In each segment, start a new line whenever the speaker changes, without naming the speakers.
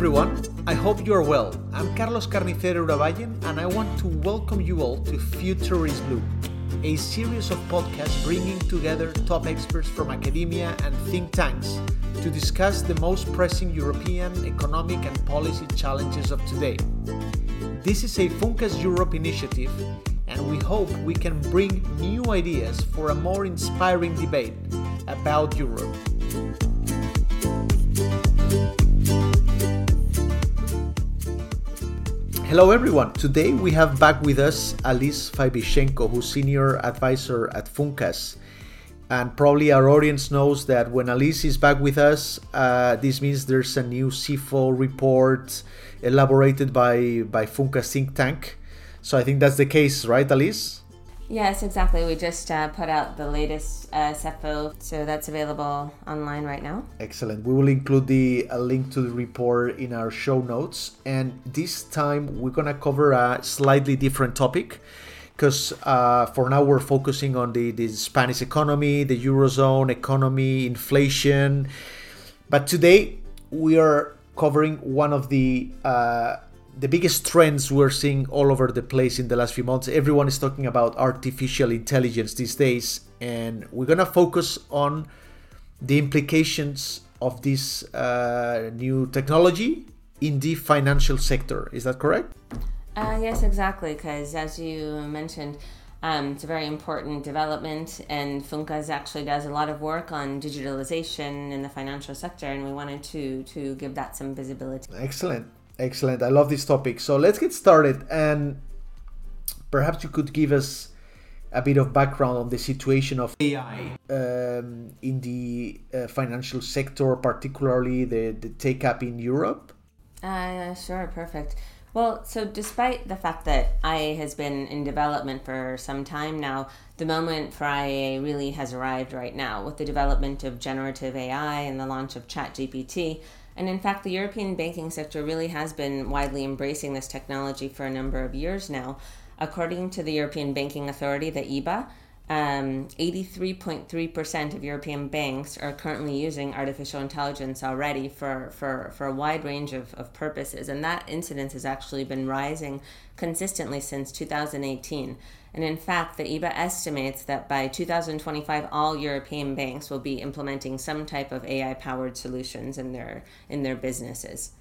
everyone. I hope you are well. I'm Carlos Carnicero Urabayen, and I want to welcome you all to Future is Blue, a series of podcasts bringing together top experts from academia and think tanks to discuss the most pressing European economic and policy challenges of today. This is a Funcas Europe initiative, and we hope we can bring new ideas for a more inspiring debate about Europe. Hello, everyone. Today we have back with us Alice Faibishenko, who's senior advisor at Funcas. And probably our audience knows that when Alice is back with us, uh, this means there's a new SEFO report elaborated by, by Funcas think tank. So I think that's the case, right, Alice?
Yes, exactly. We just uh, put out the latest uh, SEFO, so that's available online right now.
Excellent. We will include the a link to the report in our show notes, and this time we're gonna cover a slightly different topic because uh, for now we're focusing on the, the Spanish economy, the eurozone economy, inflation, but today we are covering one of the uh, the biggest trends we're seeing all over the place in the last few months. Everyone is talking about artificial intelligence these days, and we're gonna focus on the implications of this uh, new technology in the financial sector. Is that correct?
Uh, yes, exactly. Because as you mentioned, um, it's a very important development, and Funcas actually does a lot of work on digitalization in the financial sector, and we wanted to to give that some visibility.
Excellent. Excellent. I love this topic. So let's get started. And perhaps you could give us a bit of background on the situation of AI um, in the uh, financial sector, particularly the, the take up in Europe.
Uh, sure, perfect. Well, so despite the fact that IA has been in development for some time now, the moment for IA really has arrived right now with the development of generative AI and the launch of ChatGPT. And in fact, the European banking sector really has been widely embracing this technology for a number of years now. According to the European Banking Authority, the EBA, um, 83.3% of European banks are currently using artificial intelligence already for, for, for a wide range of, of purposes. And that incidence has actually been rising consistently since 2018. And in fact, the EBA estimates that by 2025, all European banks will be implementing some type of AI-powered solutions in their in their businesses.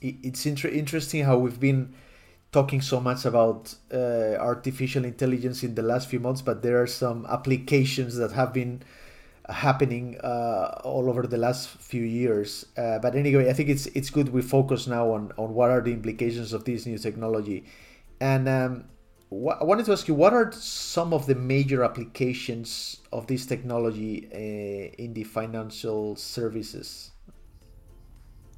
It's inter- interesting how we've been talking so much about uh, artificial intelligence in the last few months, but there are some applications that have been happening uh, all over the last few years. Uh, but anyway, I think it's it's good we focus now on on what are the implications of this new technology, and um, I wanted to ask you what are some of the major applications of this technology uh, in the financial services?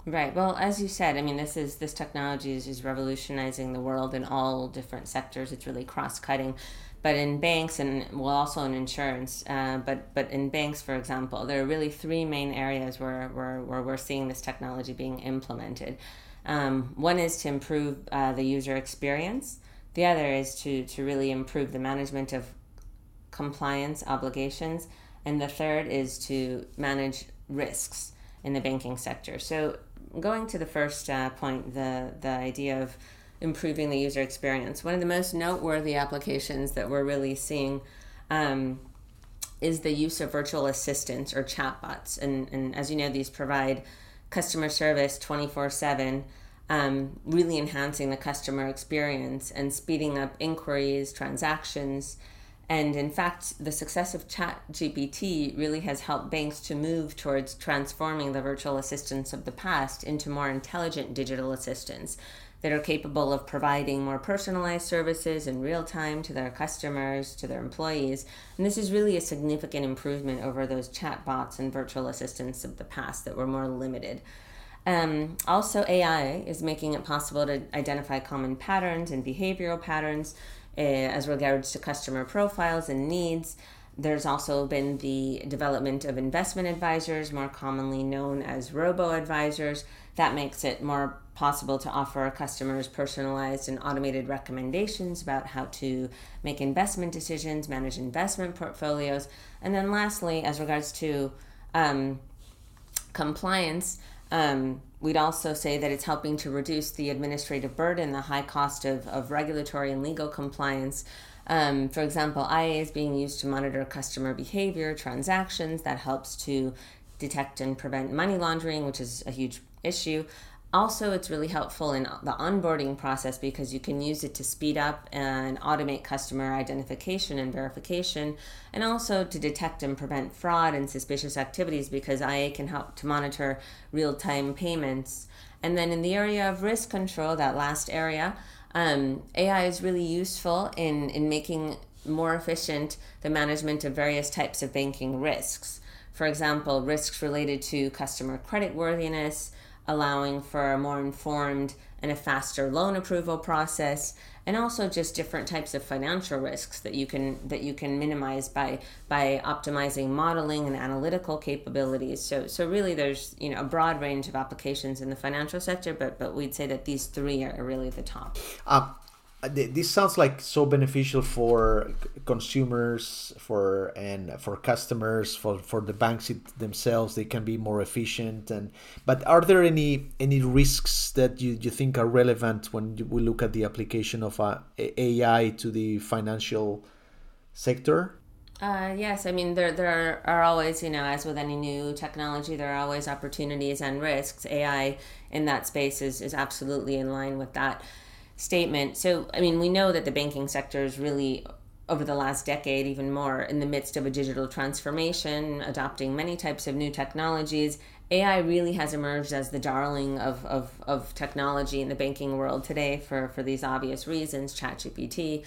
Right. Well, as you said, I mean, this is this technology is, is revolutionizing the world in all different sectors. It's really cross-cutting, but in banks and well, also in insurance. Uh, but but in banks, for example, there are really three main areas where where, where we're seeing this technology being implemented. Um, one is to improve uh, the user experience. The other is to, to really improve the management of compliance obligations. And the third is to manage risks in the banking sector. So, going to the first uh, point, the, the idea of improving the user experience, one of the most noteworthy applications that we're really seeing um, is the use of virtual assistants or chatbots. And, and as you know, these provide customer service 24 7 um, really enhancing the customer experience and speeding up inquiries, transactions. And in fact, the success of ChatGPT really has helped banks to move towards transforming the virtual assistants of the past into more intelligent digital assistants that are capable of providing more personalized services in real time to their customers, to their employees. And this is really a significant improvement over those chatbots and virtual assistants of the past that were more limited. Um, also, AI is making it possible to identify common patterns and behavioral patterns as regards to customer profiles and needs. There's also been the development of investment advisors, more commonly known as robo advisors. That makes it more possible to offer customers personalized and automated recommendations about how to make investment decisions, manage investment portfolios. And then, lastly, as regards to um, compliance, Um, we'd also say that it's helping to reduce the administrative burden, the high cost of, of regulatory and legal compliance. Um, for example, IA is being used to monitor customer behavior, transactions. That helps to detect and prevent money laundering, which is a huge issue. Also, it's really helpful in the onboarding process because you can use it to speed up and automate customer identification and verification, and also to detect and prevent fraud and suspicious activities because IA can help to monitor real time payments. And then in the area of risk control, that last area, um, AI is really useful in, in making more efficient the management of various types of banking risks. For example, risks related to customer creditworthiness allowing for a more informed and a faster loan approval process and also just different types of financial risks that you can that you can minimize by by optimizing modeling and analytical capabilities. So so really there's you know a broad range of applications in the financial sector but but we'd say that these three are really the top.
Uh, this sounds like so beneficial for consumers for and for customers for for the banks themselves. They can be more efficient and but are there any any risks that you, you think are relevant when we look at the application of uh, ai to the financial sector?
Uh, yes, I mean there there are always you know as with any new technology there are always opportunities and risks. AI in that space is is absolutely in line with that statement. So, I mean, we know that the banking sector is really over the last decade, even more, in the midst of a digital transformation, adopting many types of new technologies. AI really has emerged as the darling of, of, of technology in the banking world today for, for these obvious reasons, ChatGPT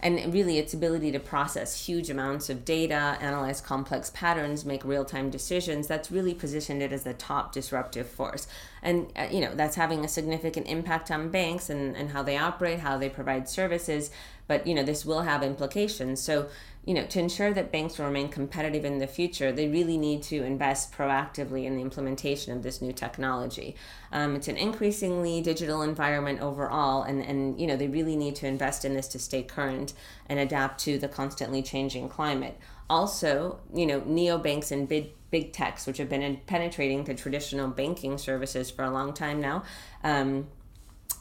and really its ability to process huge amounts of data, analyze complex patterns, make real time decisions, that's really positioned it as the top disruptive force. And, uh, you know, that's having a significant impact on banks and, and how they operate, how they provide services. But, you know, this will have implications. So, you know, to ensure that banks will remain competitive in the future, they really need to invest proactively in the implementation of this new technology. Um, it's an increasingly digital environment overall, and, and you know they really need to invest in this to stay current and adapt to the constantly changing climate. Also, you know, neobanks and big big techs, which have been penetrating the traditional banking services for a long time now. Um,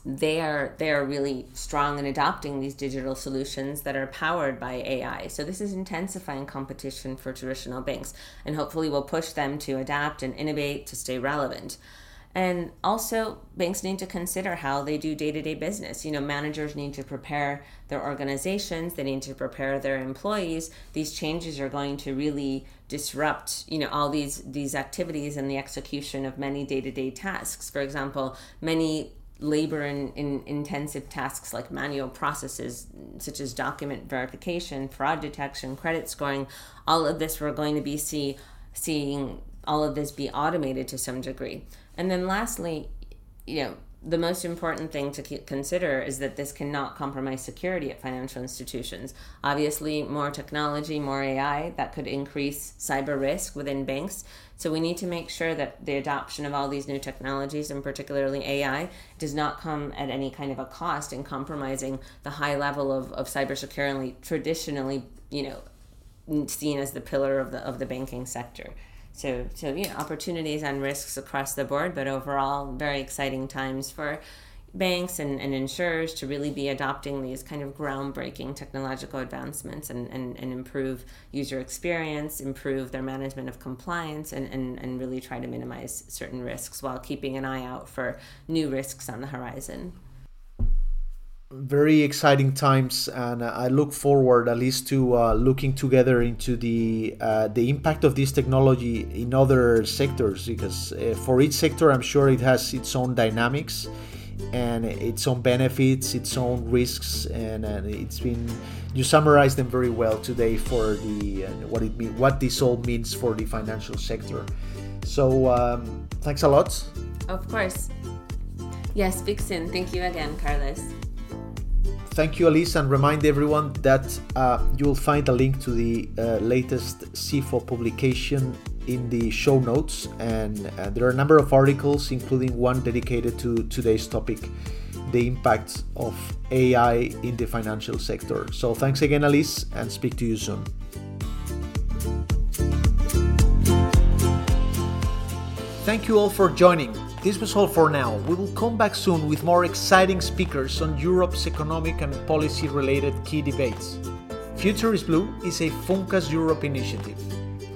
they are they are really strong in adopting these digital solutions that are powered by AI. So this is intensifying competition for traditional banks and hopefully will push them to adapt and innovate to stay relevant. And also banks need to consider how they do day-to-day business. You know, managers need to prepare their organizations, they need to prepare their employees. These changes are going to really disrupt, you know, all these these activities and the execution of many day-to-day tasks. For example, many labor in, in intensive tasks like manual processes such as document verification, fraud detection, credit scoring, all of this we're going to be see seeing all of this be automated to some degree. And then lastly, you know, the most important thing to consider is that this cannot compromise security at financial institutions. Obviously, more technology, more AI, that could increase cyber risk within banks. So we need to make sure that the adoption of all these new technologies, and particularly AI, does not come at any kind of a cost in compromising the high level of, of cybersecurity traditionally, you know, seen as the pillar of the of the banking sector. So, so you know, opportunities and risks across the board, but overall, very exciting times for banks and, and insurers to really be adopting these kind of groundbreaking technological advancements and, and, and improve user experience, improve their management of compliance, and, and, and really try to minimize certain risks while keeping an eye out for new risks on the horizon
very exciting times, and I look forward at least to uh, looking together into the uh, the impact of this technology in other sectors. Because uh, for each sector, I'm sure it has its own dynamics and its own benefits, its own risks, and, and it's been you summarized them very well today for the uh, what it mean, what this all means for the financial sector. So um, thanks a lot.
Of course. Yes, soon. Thank you again, Carlos.
Thank you, Alice, and remind everyone that uh, you'll find a link to the uh, latest SEFO publication in the show notes. And uh, there are a number of articles, including one dedicated to today's topic the impact of AI in the financial sector. So, thanks again, Alice, and speak to you soon. Thank you all for joining. This was all for now. We will come back soon with more exciting speakers on Europe's economic and policy related key debates. Future is Blue is a Funcas Europe initiative.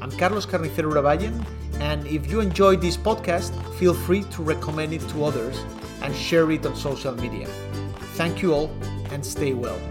I'm Carlos Carnicero Urabayen, and if you enjoyed this podcast, feel free to recommend it to others and share it on social media. Thank you all and stay well.